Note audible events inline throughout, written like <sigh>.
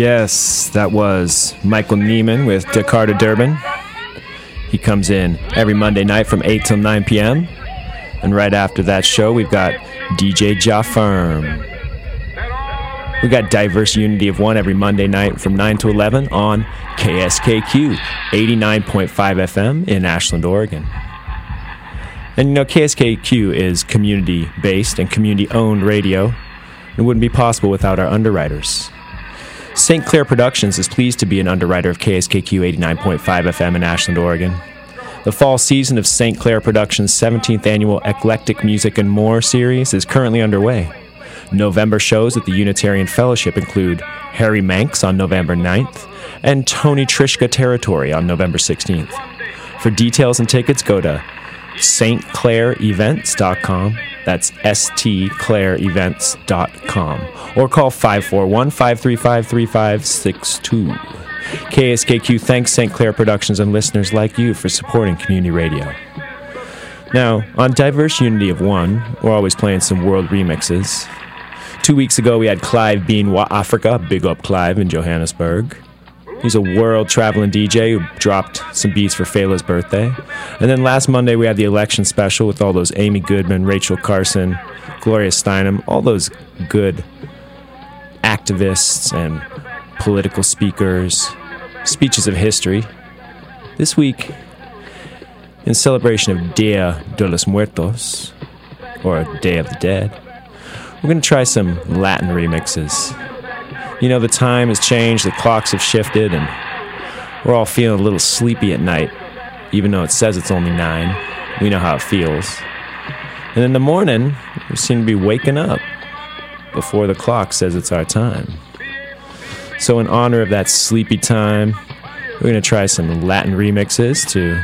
Yes, that was Michael Neiman with Jakarta Durban. He comes in every Monday night from 8 till 9 p.m. And right after that show, we've got DJ Ja Firm. We got Diverse Unity of One every Monday night from 9 to 11 on KSKQ 89.5 FM in Ashland, Oregon. And you know, KSKQ is community based and community owned radio. It wouldn't be possible without our underwriters. St. Clair Productions is pleased to be an underwriter of KSKQ 89.5 FM in Ashland, Oregon. The fall season of St. Clair Productions' 17th annual Eclectic Music and More series is currently underway. November shows at the Unitarian Fellowship include Harry Manx on November 9th and Tony Trischka Territory on November 16th. For details and tickets, go to stclairevents.com. That's stclairevents.com. Or call 541 535 3562. KSKQ thanks St. Clair Productions and listeners like you for supporting community radio. Now, on Diverse Unity of One, we're always playing some world remixes. Two weeks ago, we had Clive Bean Wa Africa, big up Clive in Johannesburg. He's a world traveling DJ who dropped some beats for Fela's birthday. And then last Monday, we had the election special with all those Amy Goodman, Rachel Carson, Gloria Steinem, all those good activists and political speakers, speeches of history. This week, in celebration of Dia de los Muertos, or Day of the Dead, we're going to try some Latin remixes. You know, the time has changed, the clocks have shifted, and we're all feeling a little sleepy at night, even though it says it's only nine. We know how it feels. And in the morning, we seem to be waking up before the clock says it's our time. So, in honor of that sleepy time, we're going to try some Latin remixes to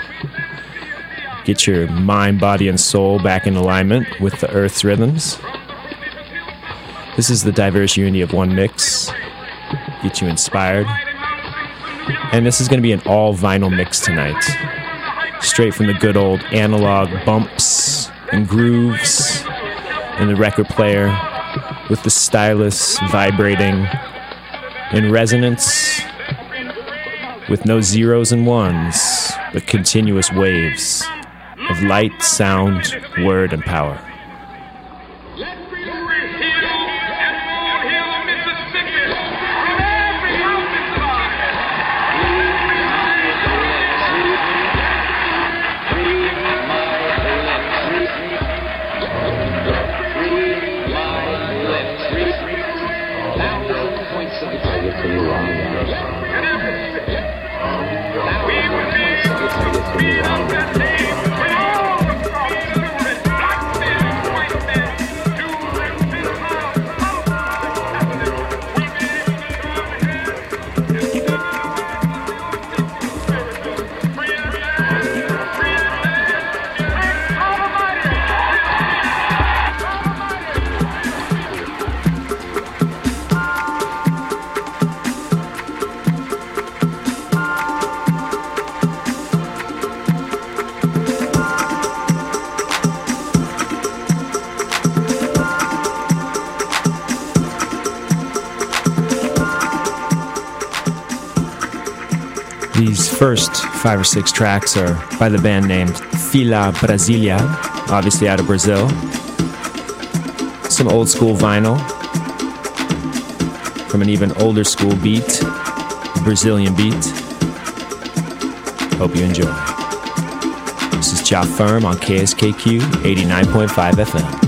get your mind, body, and soul back in alignment with the Earth's rhythms. This is the diverse unity of one mix get you inspired. And this is going to be an all vinyl mix tonight. Straight from the good old analog bumps and grooves in the record player with the stylus vibrating in resonance with no zeros and ones, but continuous waves of light, sound, word, and power. First five or six tracks are by the band named Fila Brazillia, obviously out of Brazil. Some old school vinyl from an even older school beat, Brazilian beat. Hope you enjoy. This is Ja Firm on KSKQ 89.5 FM.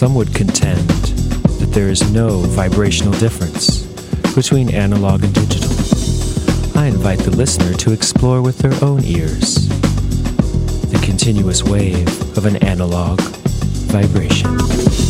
Some would contend that there is no vibrational difference between analog and digital. I invite the listener to explore with their own ears the continuous wave of an analog vibration.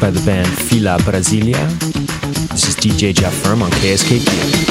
by the band Fila Brazillia. This is DJ Jafram on KSKQ.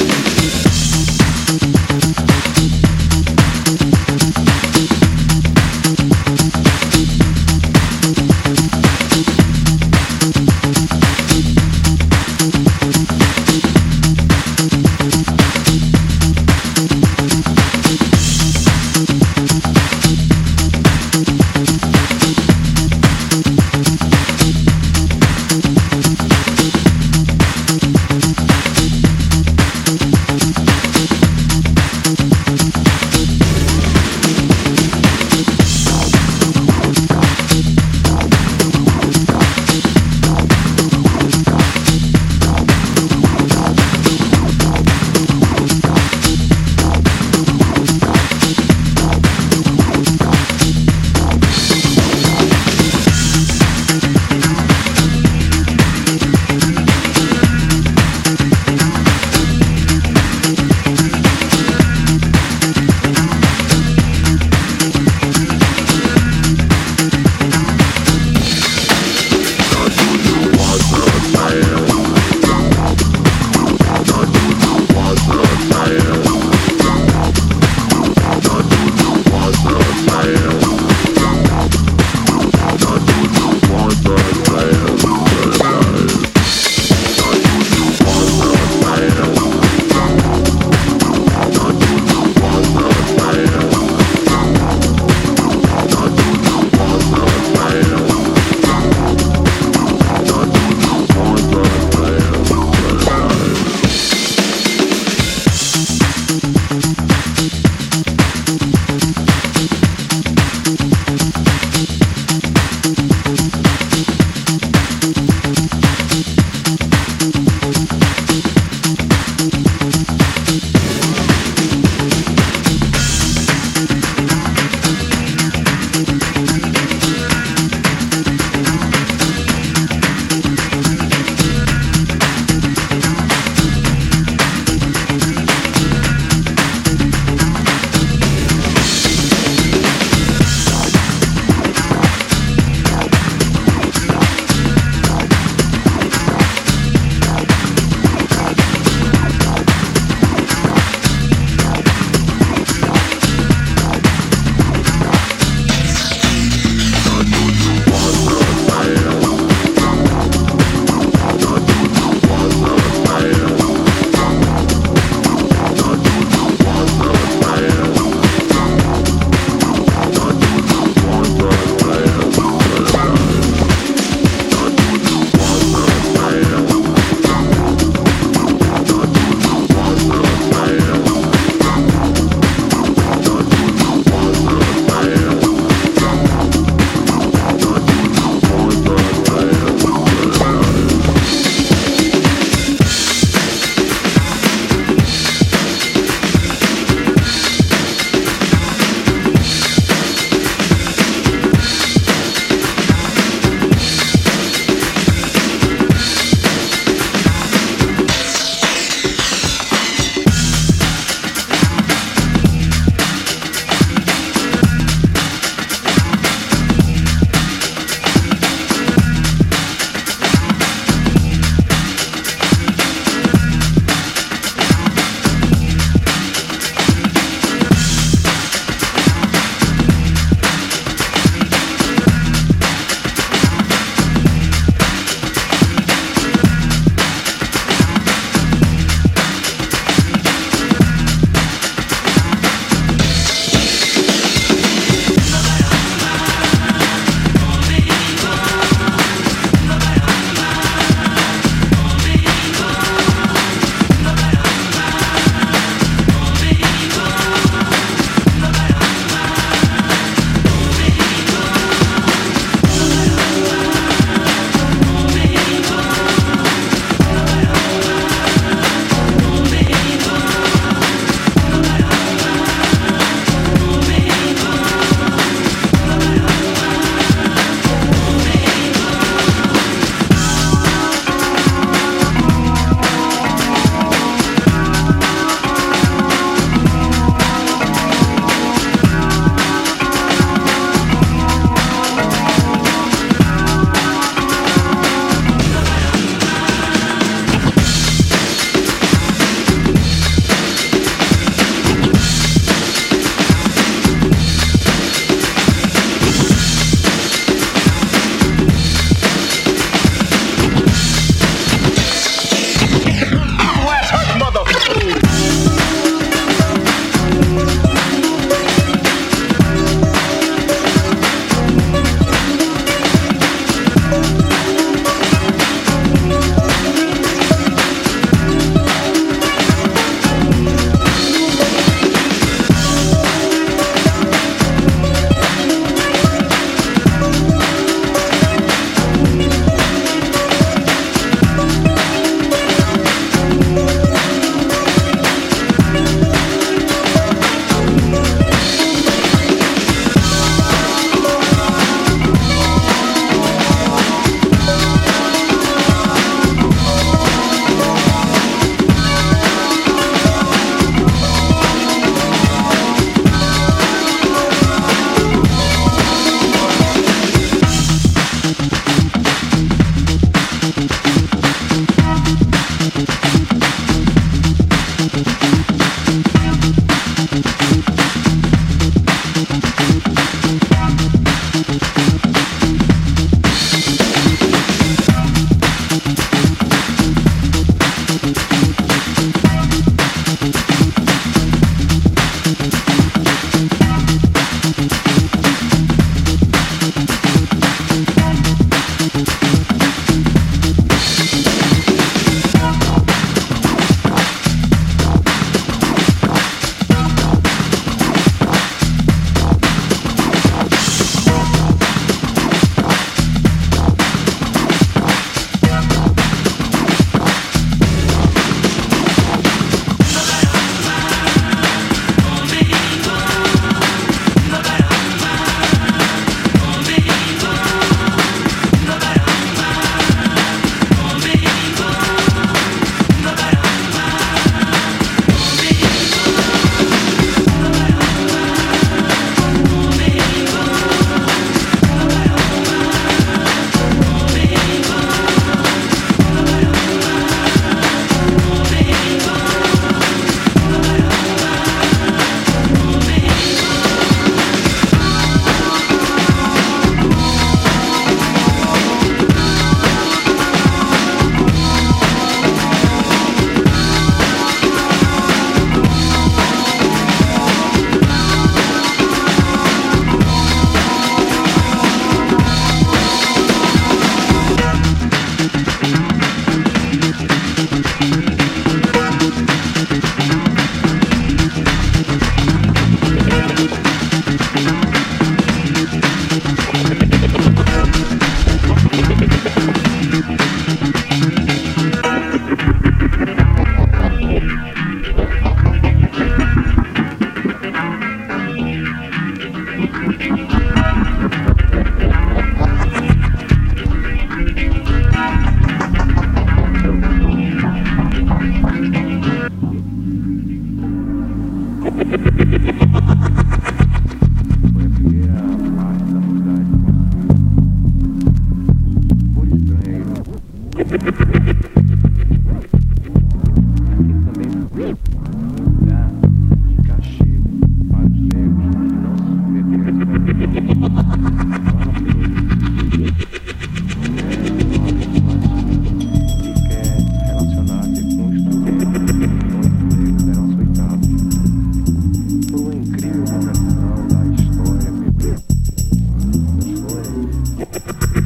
Sí,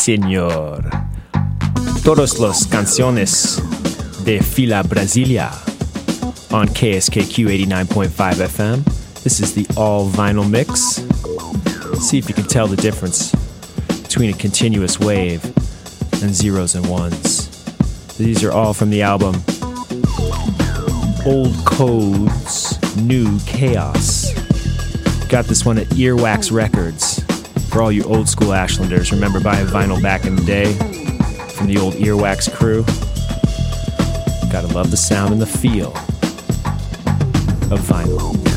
señor. Todas las canciones de Fila Brazillia on KSKQ 89.5 FM. This is the all vinyl mix. See if you can tell the difference between a continuous wave and zeros and ones. These are all from the album Old Codes, New Chaos. Got this one at Earwax Records. For all you old school Ashlanders, remember buying vinyl back in the day from the old Earwax crew? Gotta love the sound and the feel of vinyl.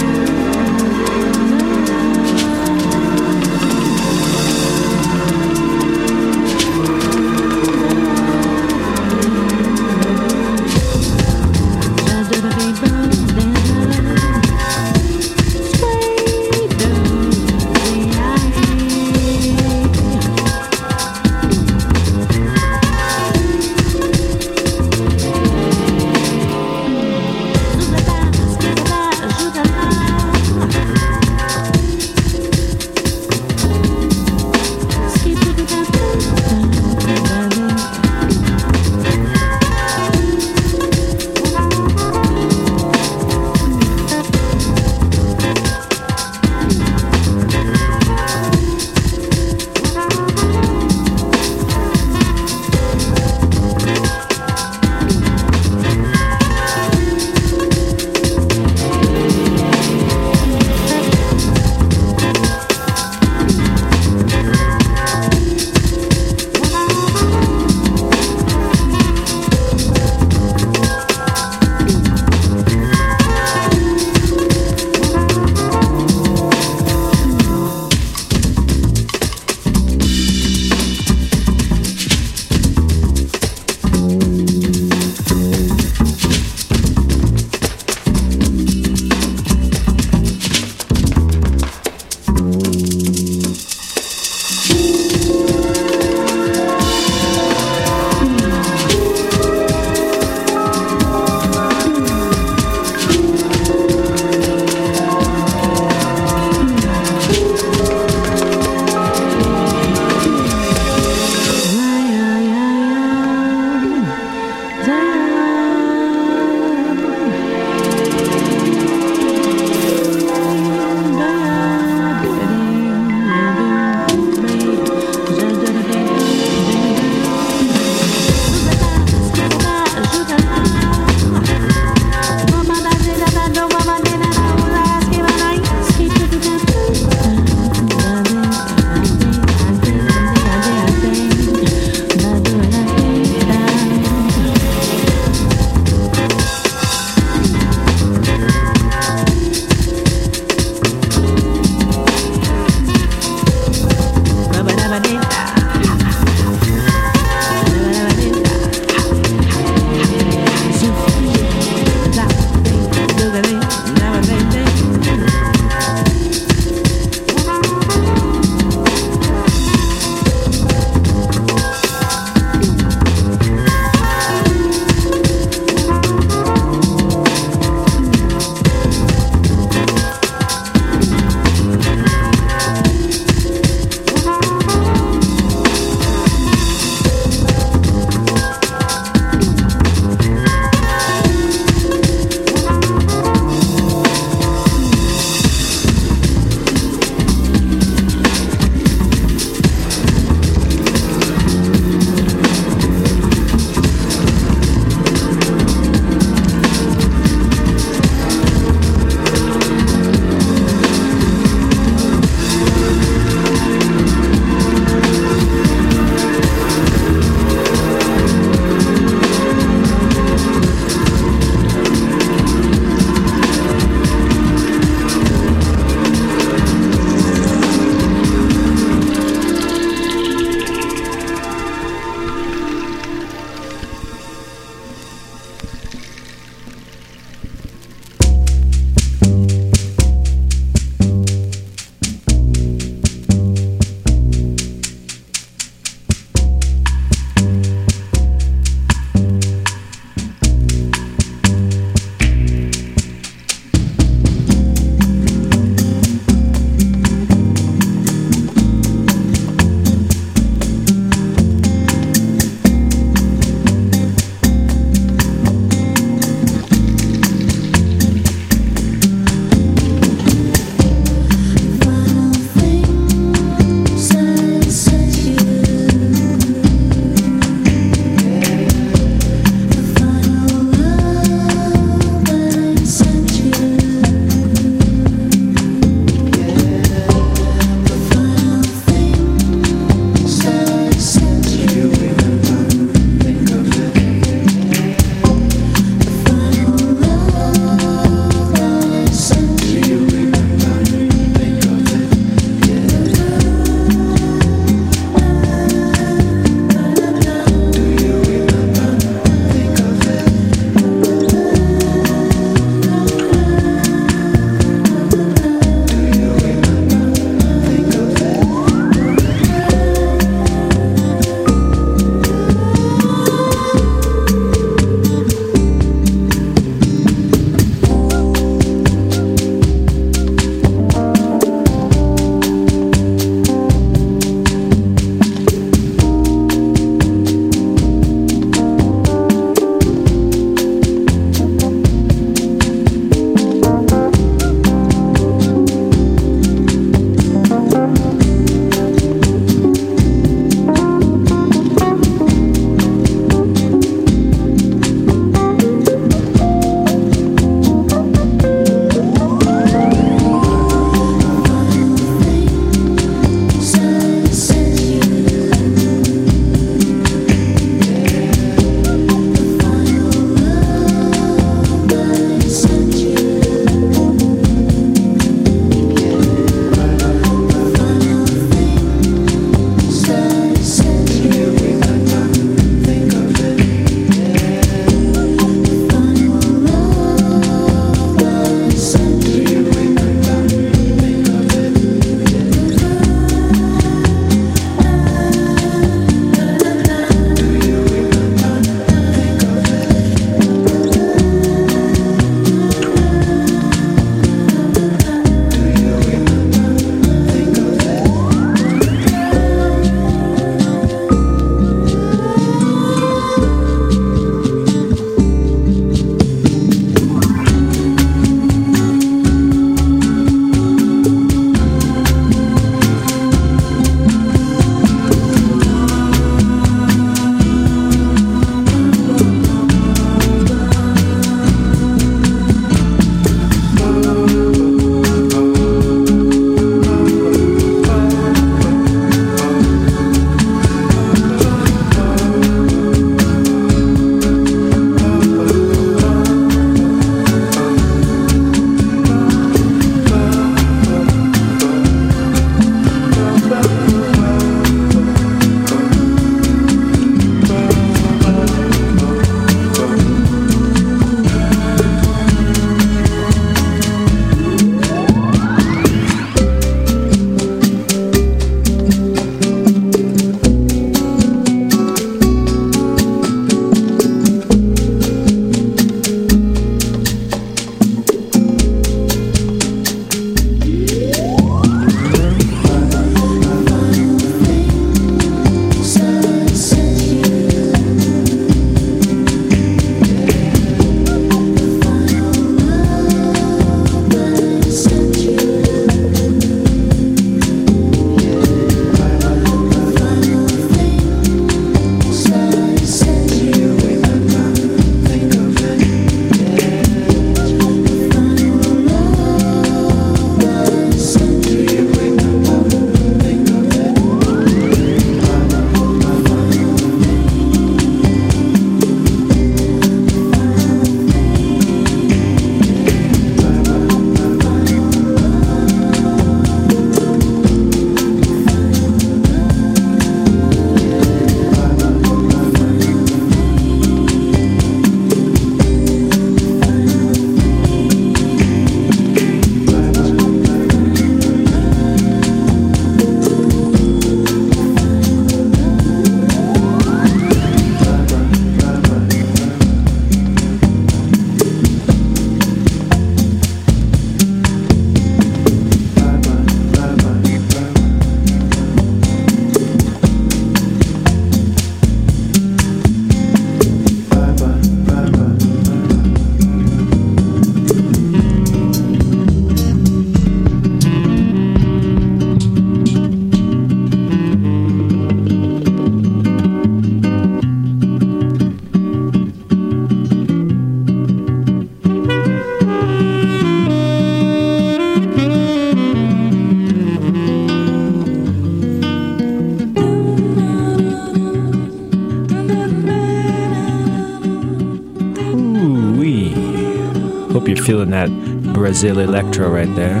That Brazil electro right there.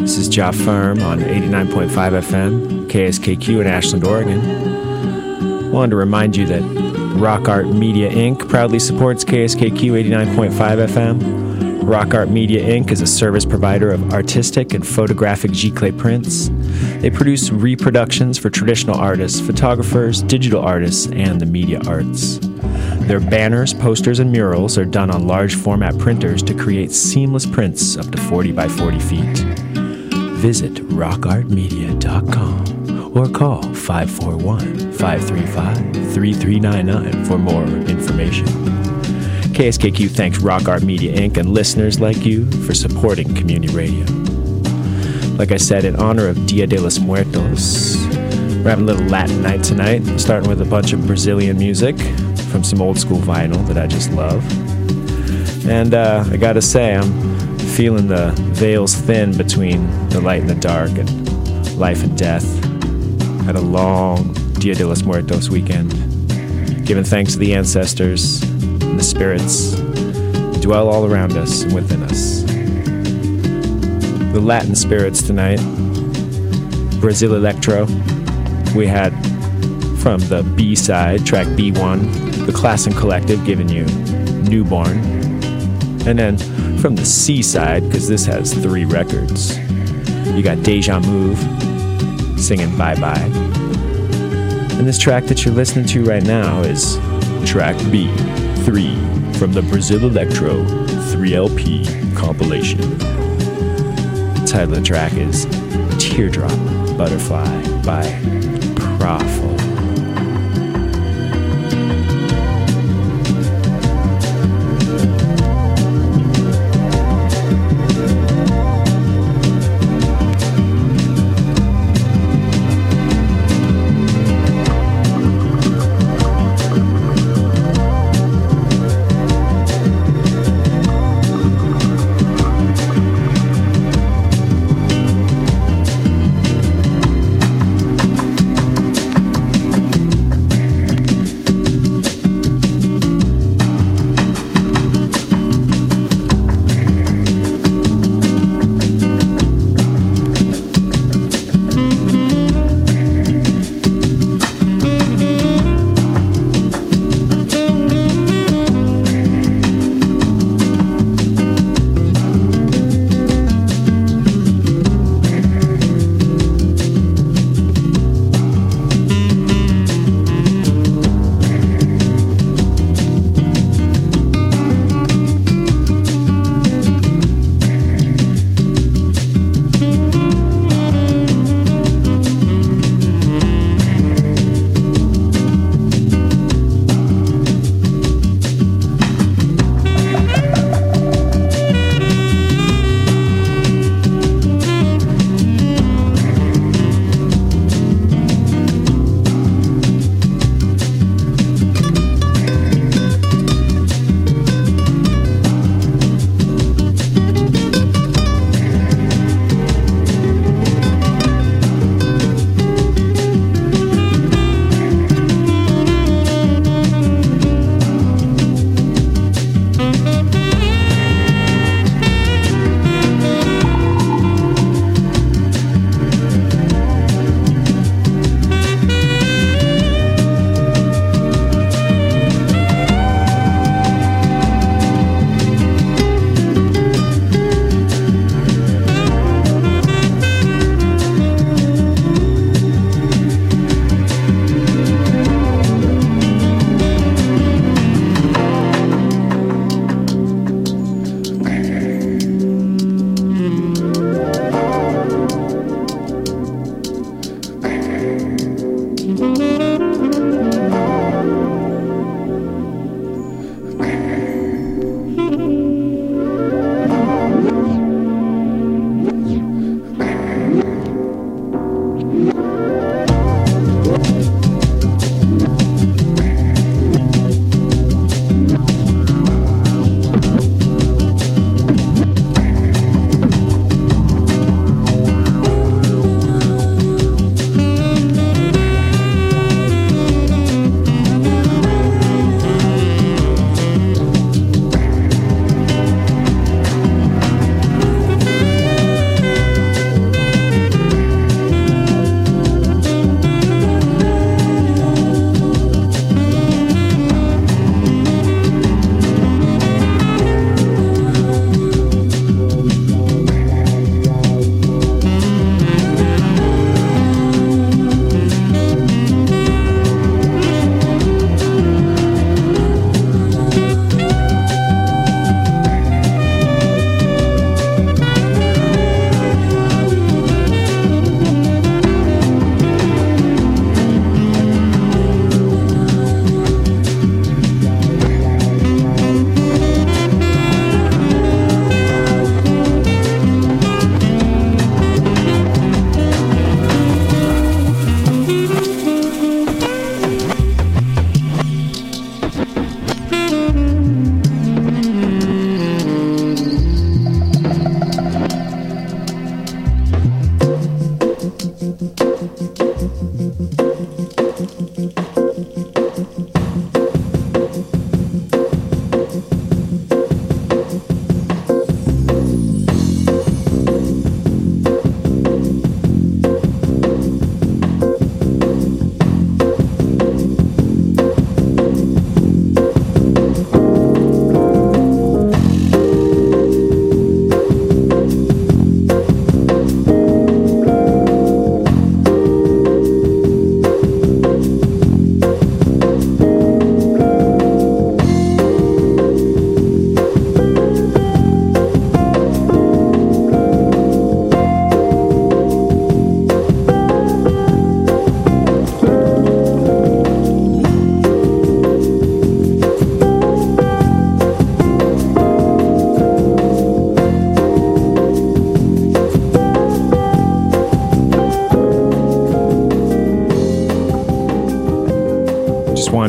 This is Ja Firm on 89.5 FM, KSKQ in Ashland, Oregon. I wanted to remind you that Rock Art Media Inc. proudly supports KSKQ 89.5 FM. Rock Art Media Inc. is a service provider of artistic and photographic giclée prints. They produce reproductions for traditional artists, photographers, digital artists, and the media arts. Their banners, posters, and murals are done on large format printers to create seamless prints up to 40 by 40 feet. Visit rockartmedia.com or call 541 535 3399 for more information. KSKQ thanks Rock Art Media Inc. and listeners like you for supporting community radio. Like I said, in honor of Dia de los Muertos, we're having a little Latin night tonight, starting with a bunch of Brazilian music from some old school vinyl that I just love. And uh, I gotta say, I'm feeling the veils thin between the light and the dark and life and death. Had a long Dia de los Muertos weekend, giving thanks to the ancestors and the spirits who dwell all around us and within us. The Latin spirits tonight, Brazil Electro. We had from the B side, track B1, the Klassen Collective giving you Newborn. And then from the C side, because this has three records, you got Deja Move singing Bye Bye. And this track that you're listening to right now is track B3 from the Brazil Electro 3LP compilation. The title of the track is Teardrop Butterfly by Profo.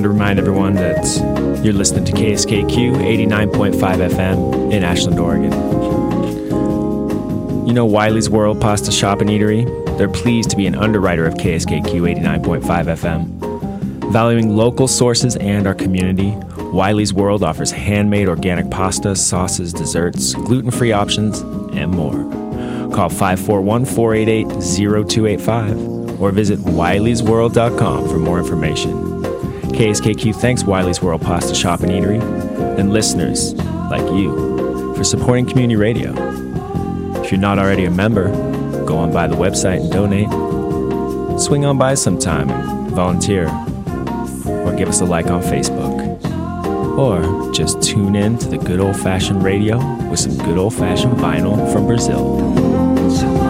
To remind everyone that you're listening to KSKQ 89.5 FM in Ashland, Oregon. You know Wiley's World Pasta Shop and Eatery? They're pleased to be an underwriter of KSKQ 89.5 FM. Valuing local sources and our community, Wiley's World offers handmade organic pastas, sauces, desserts, gluten free options, and more. Call 541 488 0285 or visit wileysworld.com for more information. KSKQ thanks Wiley's World Pasta Shop and Eatery and listeners like you for supporting community radio. If you're not already a member, go on by the website and donate. Swing on by sometime and volunteer, or give us a like on Facebook. Or just tune in to the good old fashioned radio with some good old fashioned vinyl from Brazil.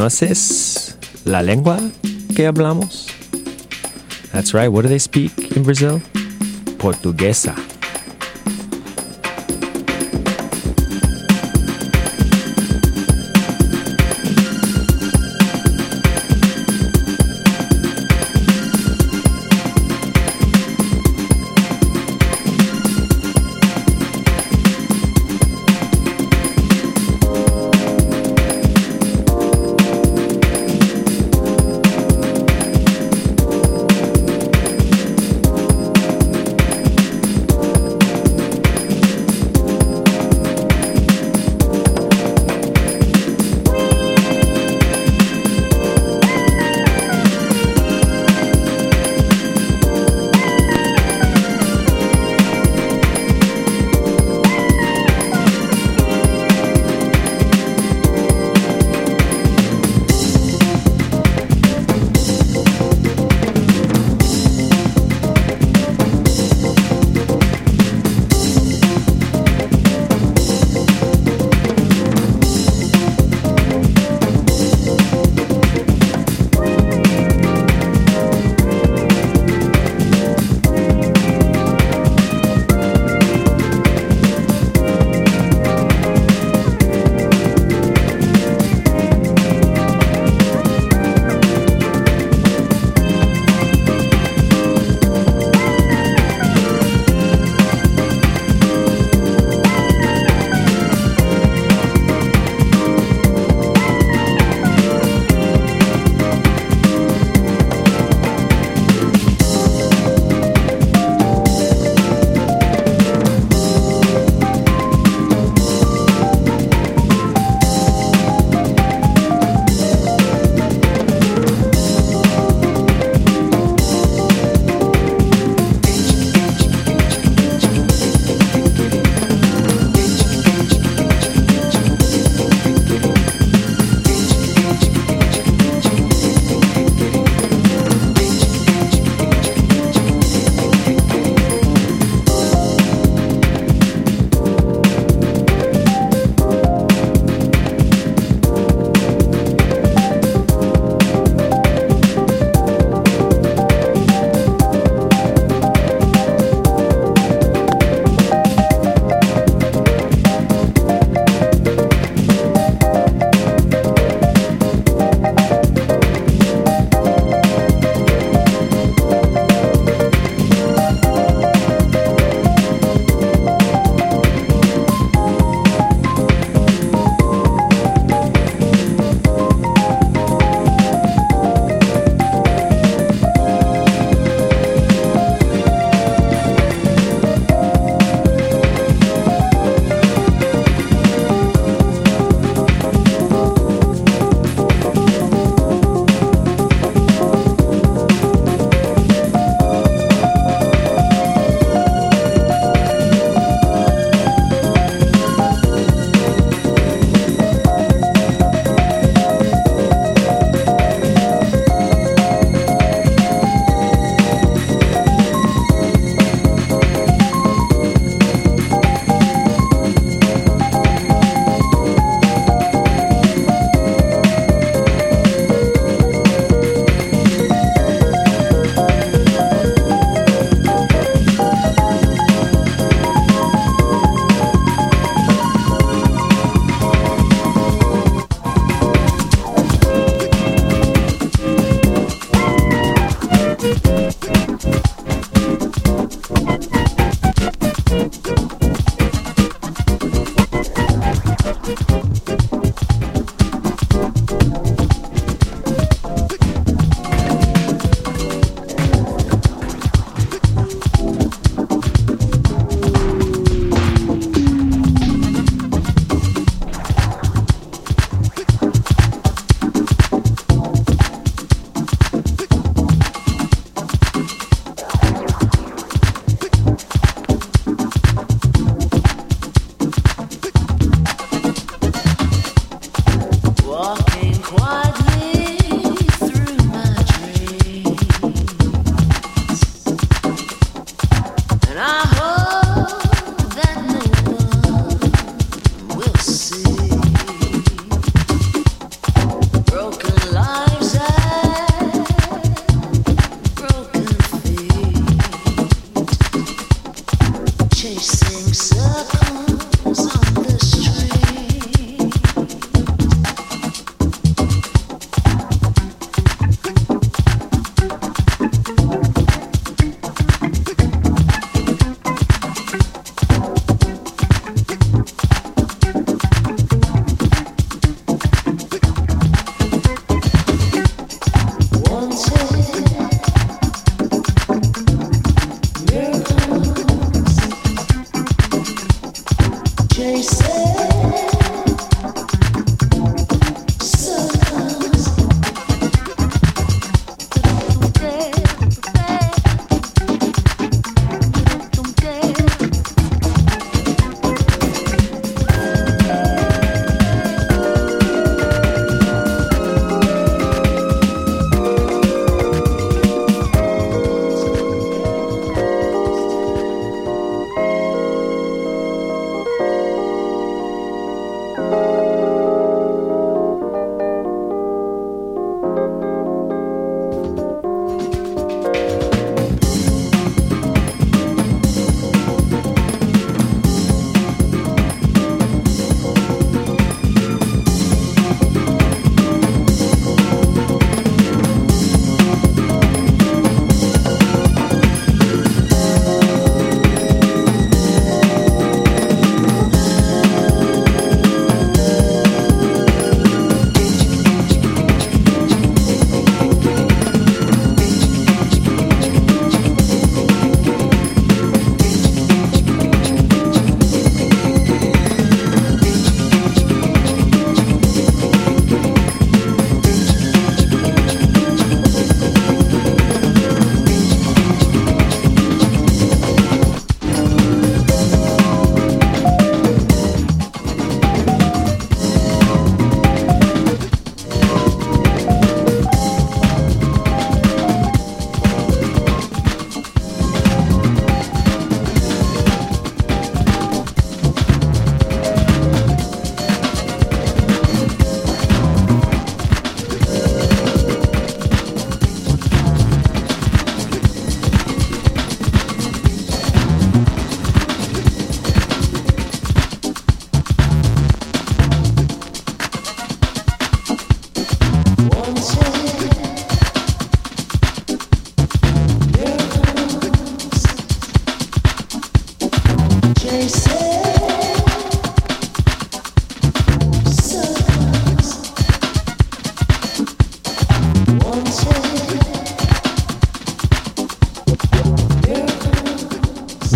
¿Conoces la lengua que hablamos? That's right, what do they speak in Brazil? Portuguesa.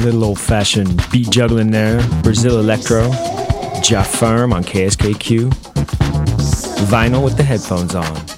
Little old fashioned beat juggling there. Brazil Electro. Ja Firm on KSKQ. Vinyl with the headphones on.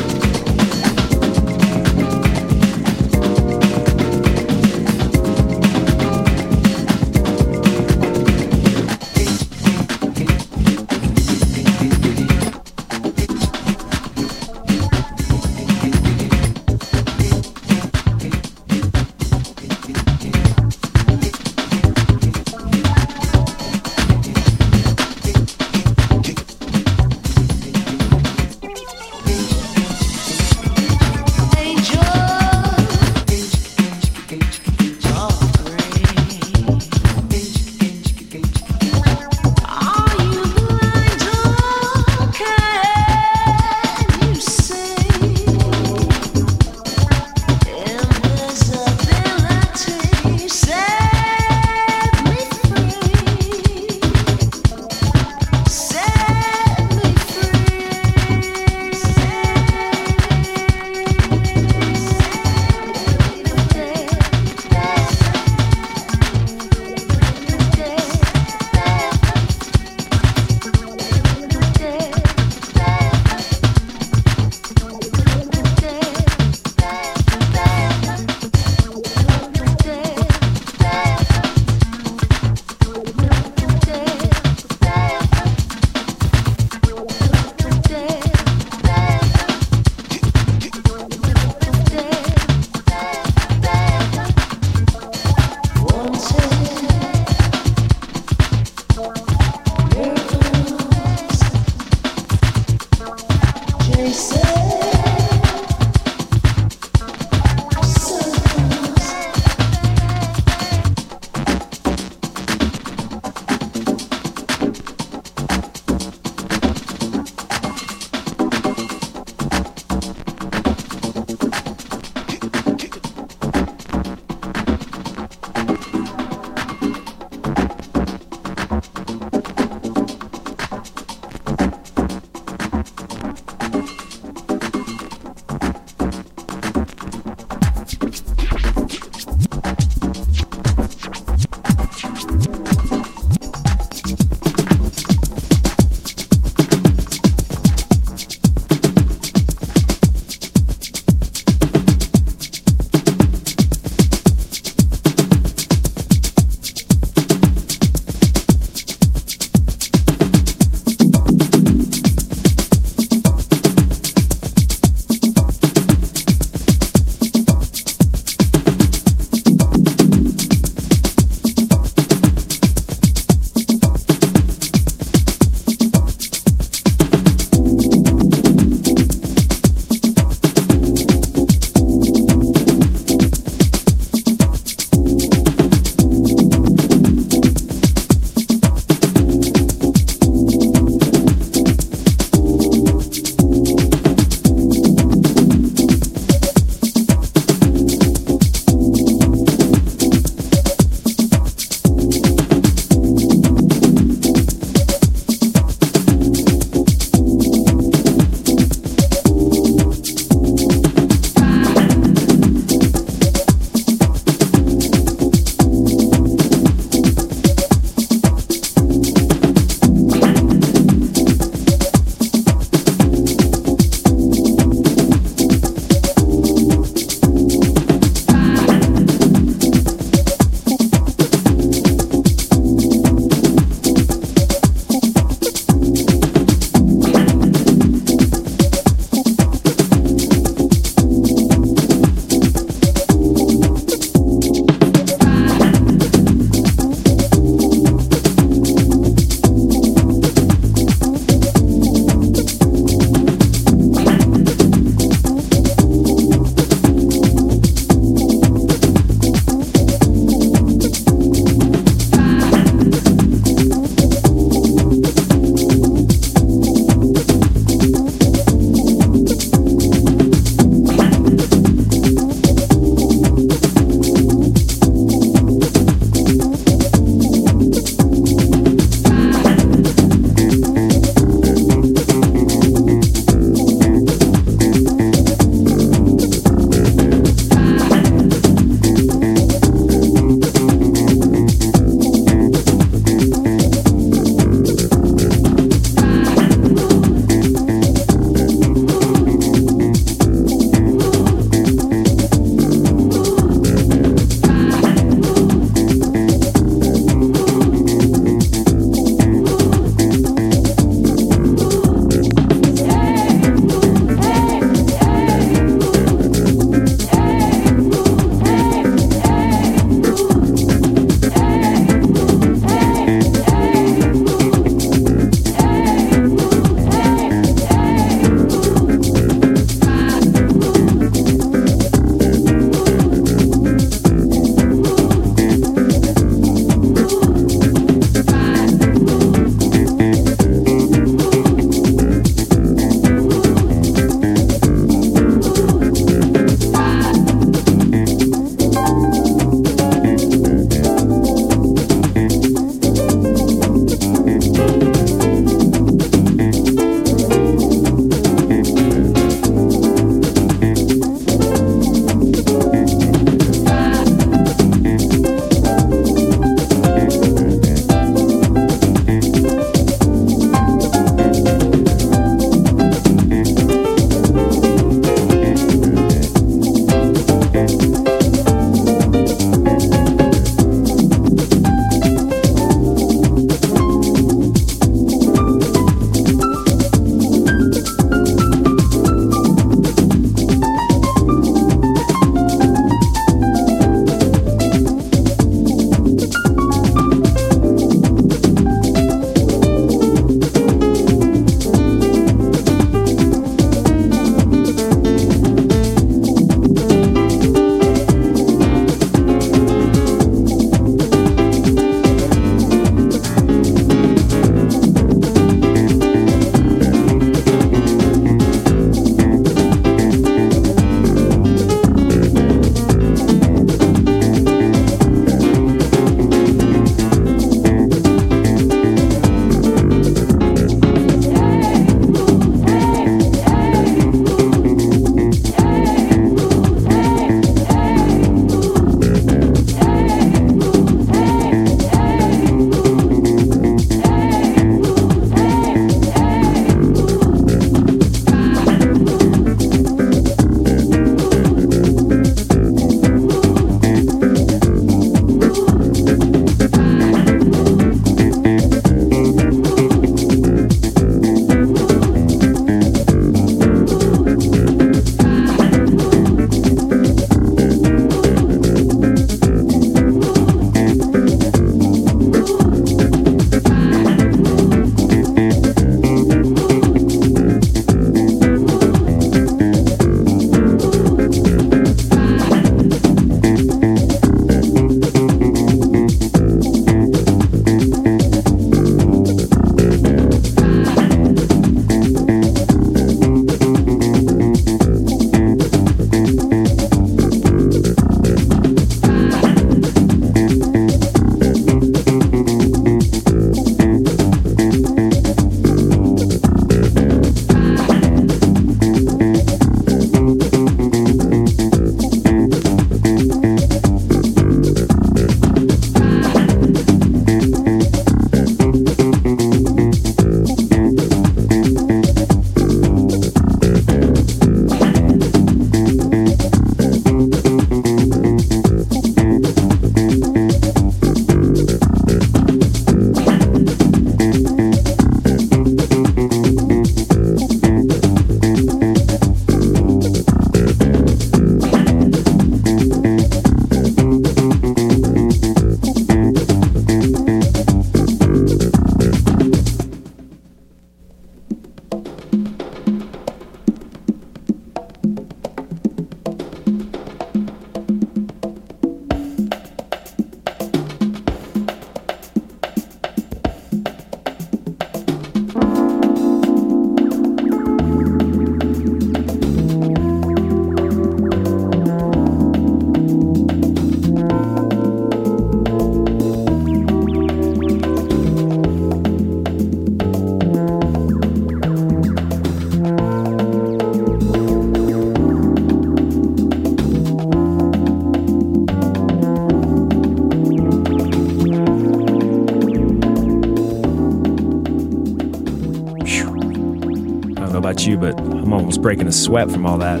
Breaking a sweat from all that.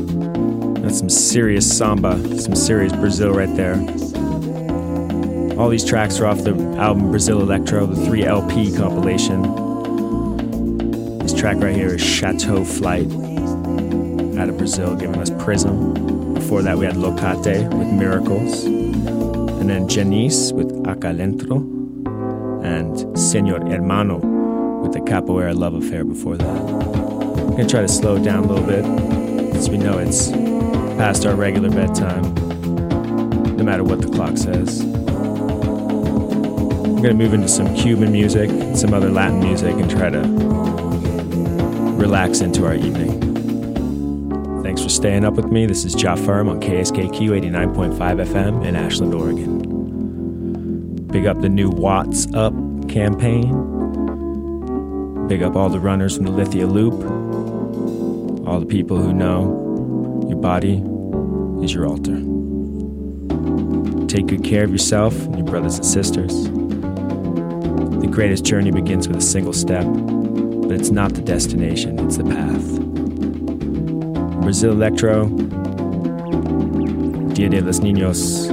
That's some serious samba, some serious Brazil right there. All these tracks are off the album Brazil Electro, the 3 LP compilation. This track right here is Chateau Flight out of Brazil, giving us Prism. Before that, we had Locate with Miracles. And then Janice with Acalentro. And Senor Hermano with the Capoeira Love Affair before that. Gonna try to slow it down a little bit, since we know it's past our regular bedtime, no matter what the clock says. I'm gonna move into some Cuban music, some other Latin music, and try to relax into our evening. Thanks for staying up with me. This is Ja Firm on KSKQ 89.5 FM in Ashland, Oregon. Big up the new Watts Up campaign. Big up all the runners from the Lithia Loop. The people who know your body is your altar. Take good care of yourself and your brothers and sisters. The greatest journey begins with a single step, but it's not the destination, it's the path. Brazil Electro, Dia de los Niños,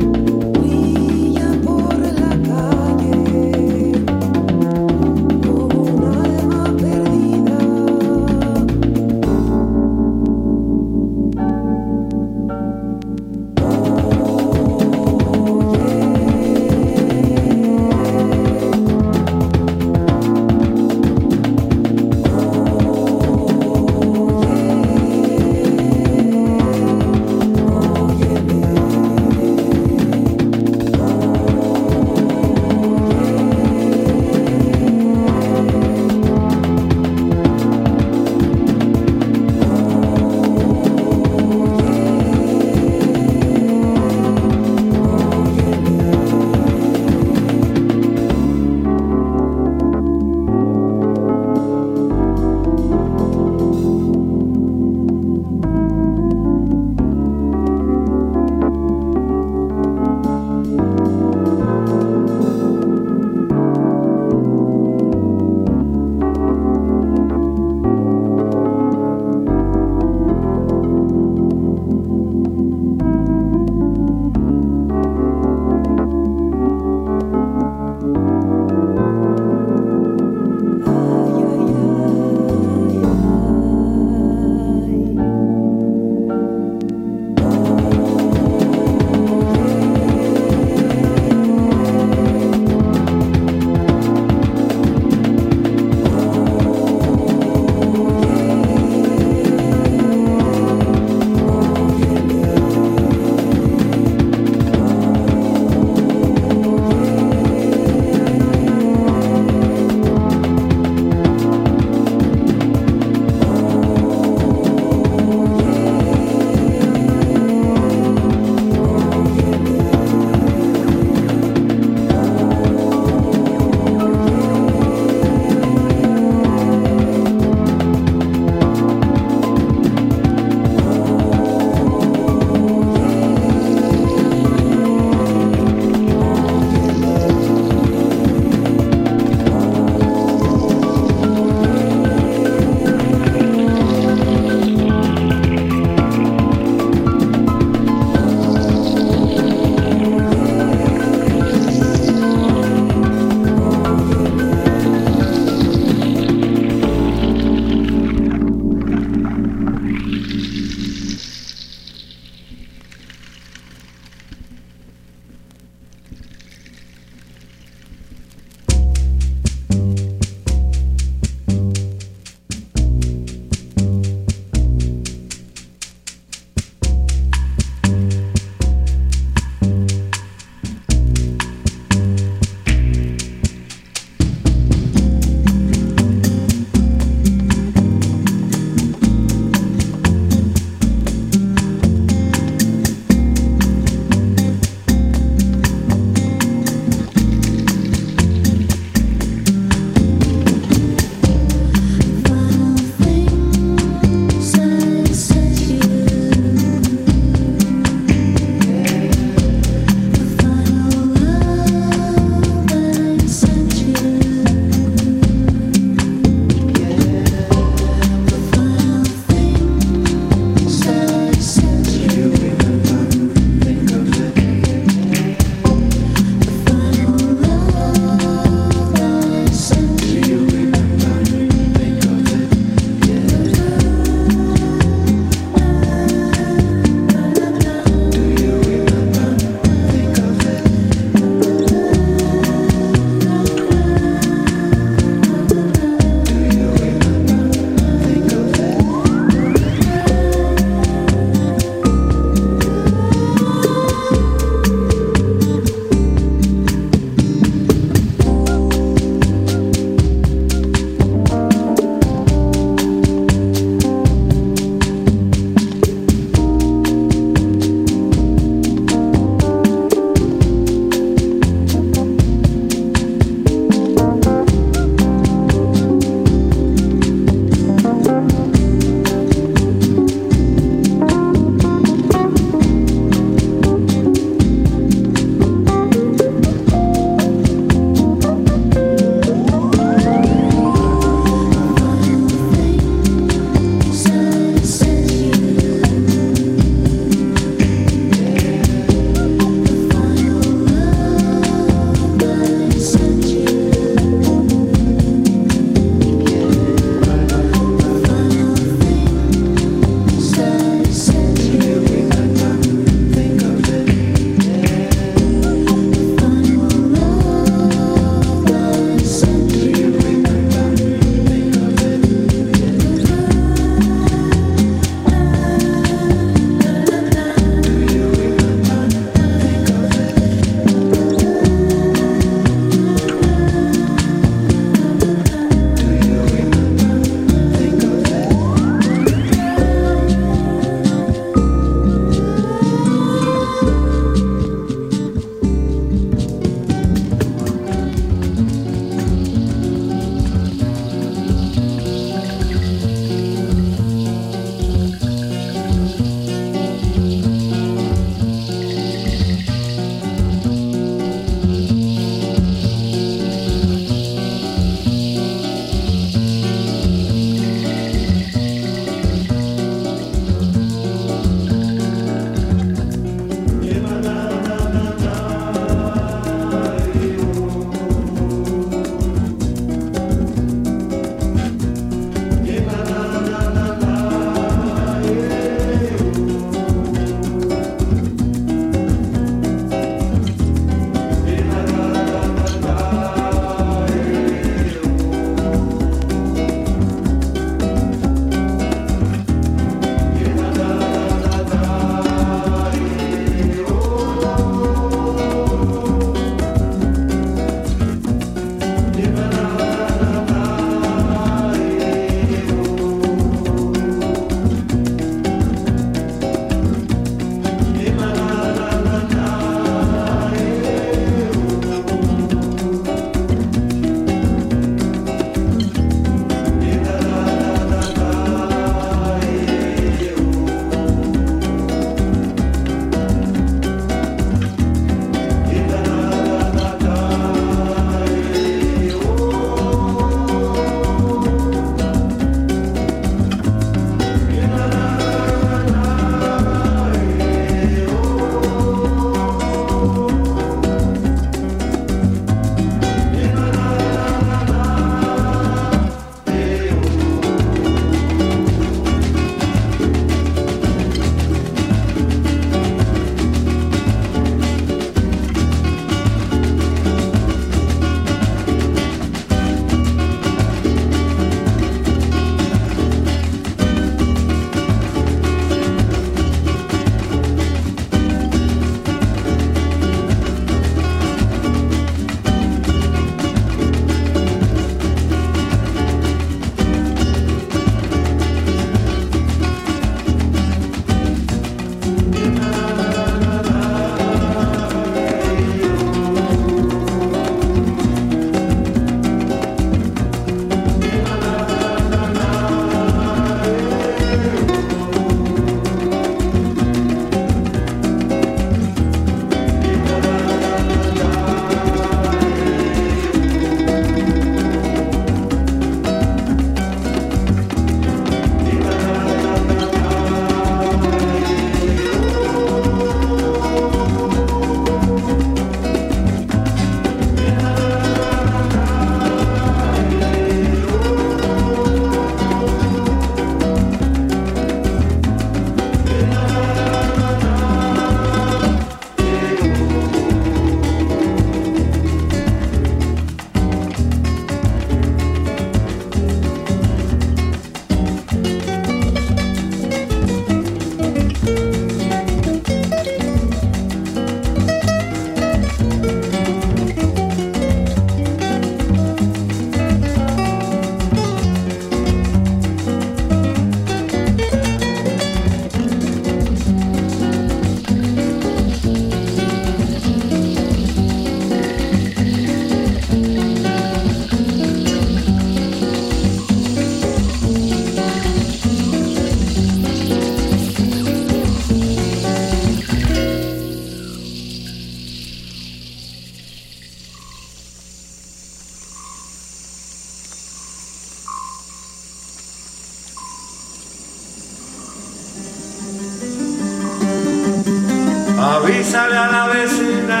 avísale a la vecina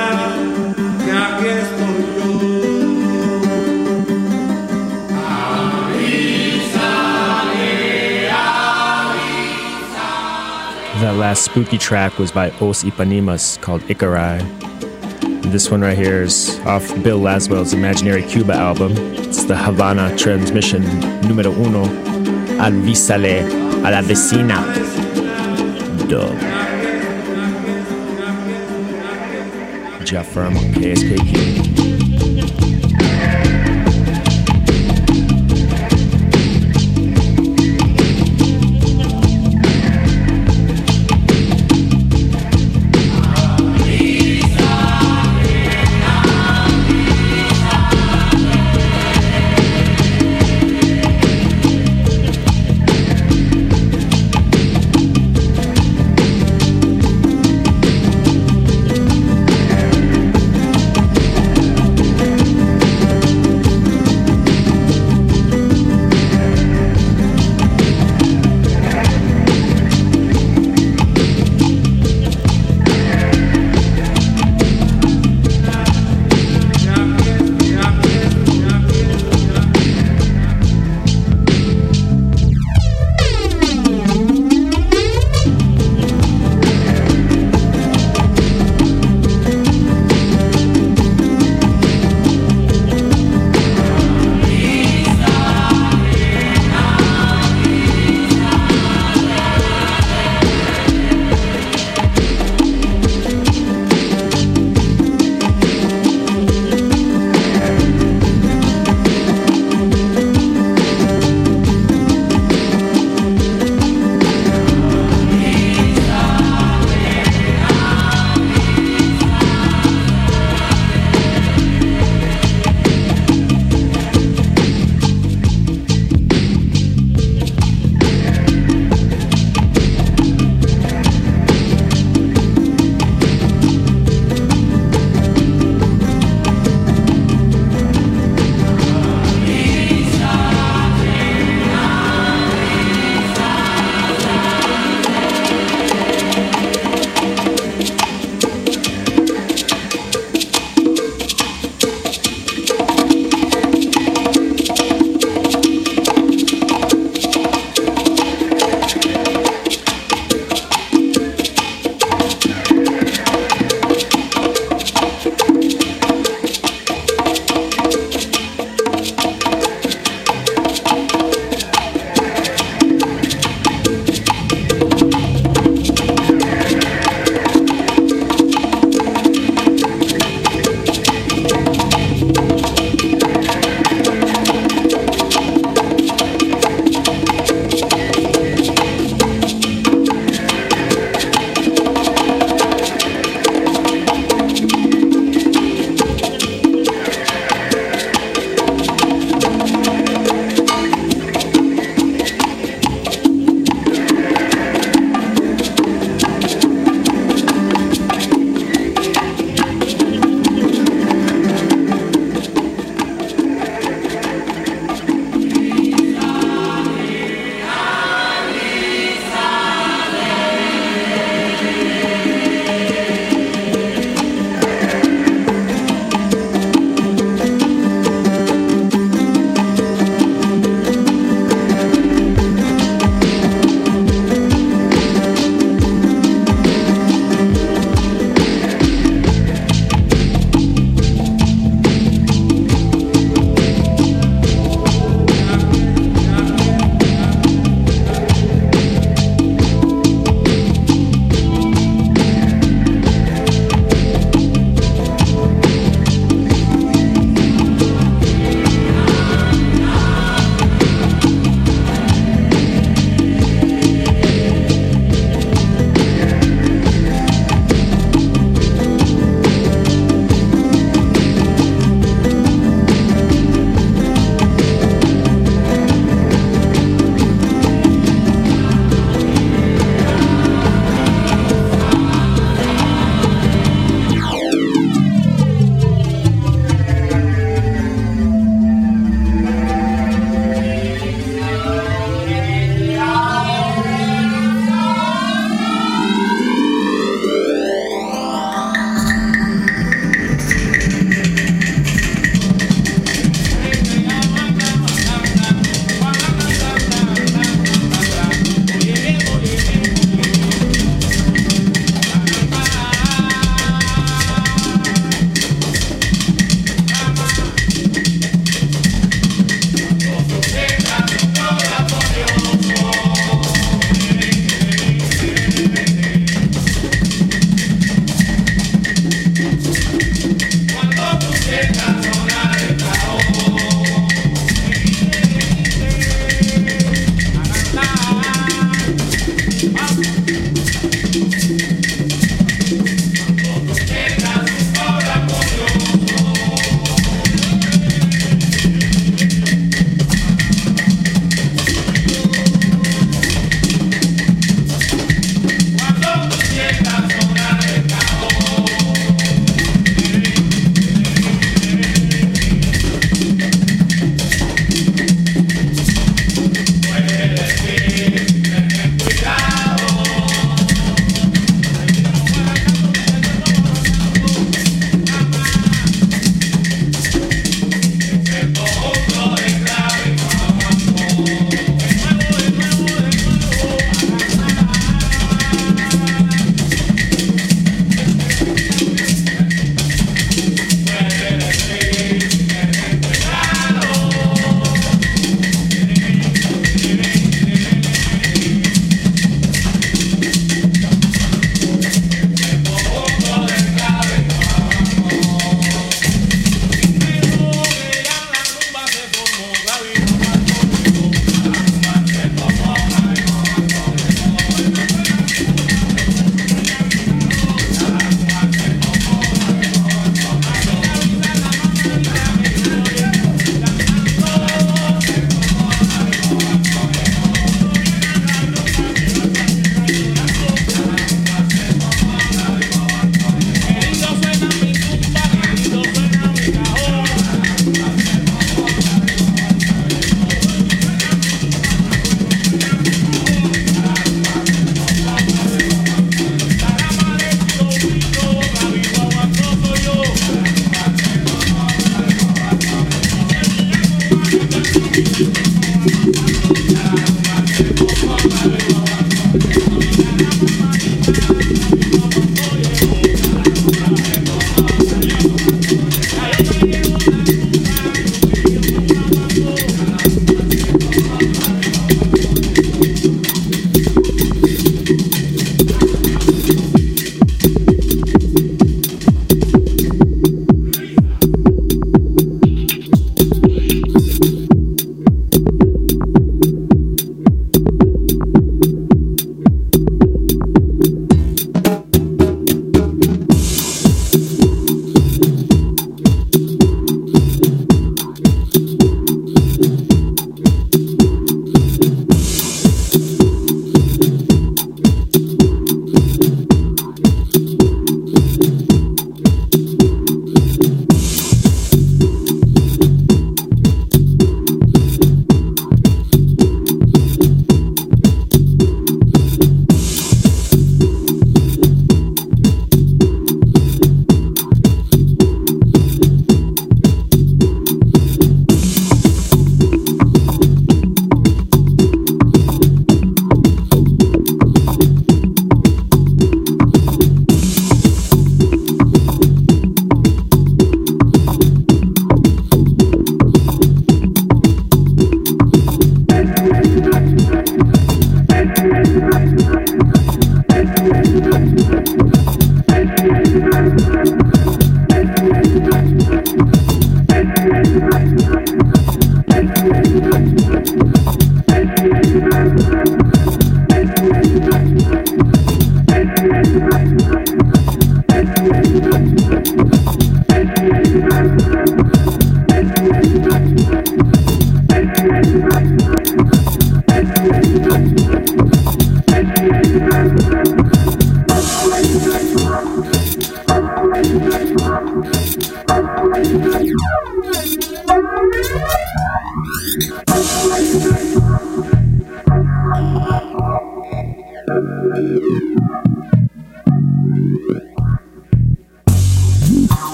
que aquí estoy yo. That last spooky track was by Os Ipanemas called Icarai. And this one right here is off Bill Laswell's Imaginary Cuba album. It's the Havana Transmission Numero Uno. Avísale a la vecina. Dub. Jeff Firm on KSKQ.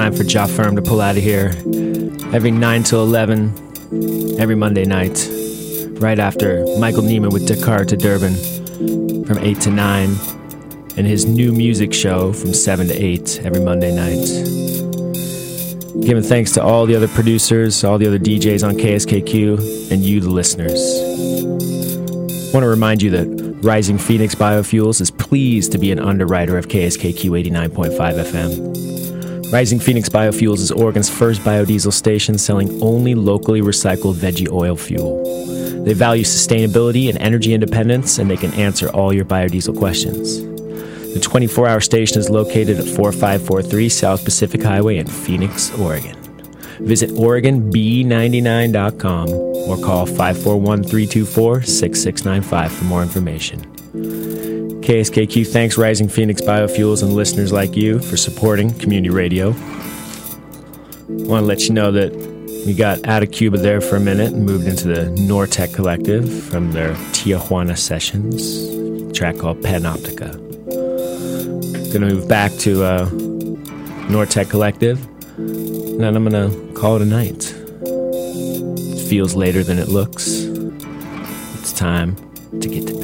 Time for Jaw Firm to pull out of here. Every 9 to 11, every Monday night, right after Michael Neiman with Dakar to Durban from 8 to 9, and his new music show from 7 to 8 every Monday night. Giving thanks to all the other producers, all the other DJs on KSKQ, and you, the listeners. I want to remind you that Rising Phoenix Biofuels is pleased to be an underwriter of KSKQ 89.5 FM. Rising Phoenix Biofuels is Oregon's first biodiesel station selling only locally recycled veggie oil fuel. They value sustainability and energy independence, and they can answer all your biodiesel questions. The 24 hour station is located at 4543 South Pacific Highway in Phoenix, Oregon. Visit OregonB99.com or call 541 324 6695 for more information. KSKQ thanks Rising Phoenix Biofuels and listeners like you for supporting community radio. I Want to let you know that we got out of Cuba there for a minute and moved into the Nortec Collective from their Tijuana sessions, track called Panoptica. Gonna move back to uh, Nortec Collective, and then I'm gonna call it a night. It feels later than it looks. It's time to get to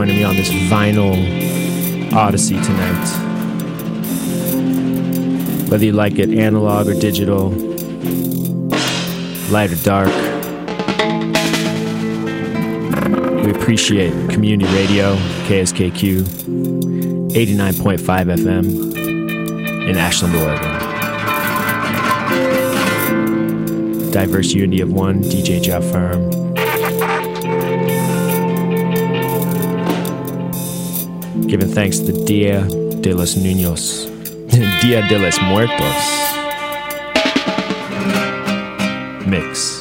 joining me on this vinyl odyssey tonight. Whether you like it analog or digital, light or dark, we appreciate community radio, KSKQ, 89.5 FM in Ashland, Oregon. Diverse unity of one, DJ Job Firm. Giving thanks to Dia de los Niños, <laughs> Dia de los Muertos mix.